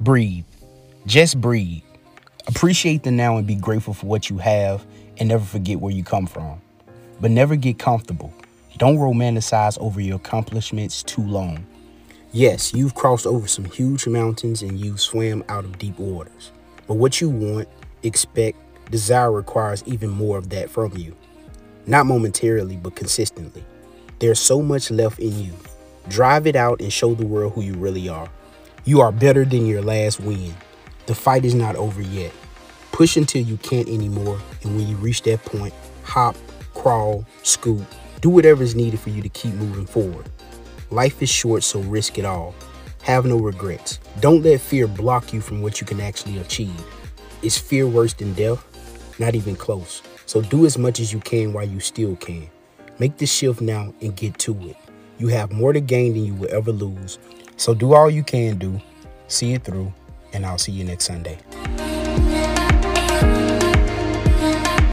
Breathe. Just breathe. Appreciate the now and be grateful for what you have and never forget where you come from. But never get comfortable. Don't romanticize over your accomplishments too long. Yes, you've crossed over some huge mountains and you've swam out of deep waters. But what you want, expect, desire requires even more of that from you. Not momentarily, but consistently. There's so much left in you. Drive it out and show the world who you really are. You are better than your last win. The fight is not over yet. Push until you can't anymore, and when you reach that point, hop, crawl, scoot, do whatever is needed for you to keep moving forward. Life is short, so risk it all. Have no regrets. Don't let fear block you from what you can actually achieve. Is fear worse than death? Not even close. So do as much as you can while you still can. Make the shift now and get to it. You have more to gain than you will ever lose. So do all you can do, see it through, and I'll see you next Sunday.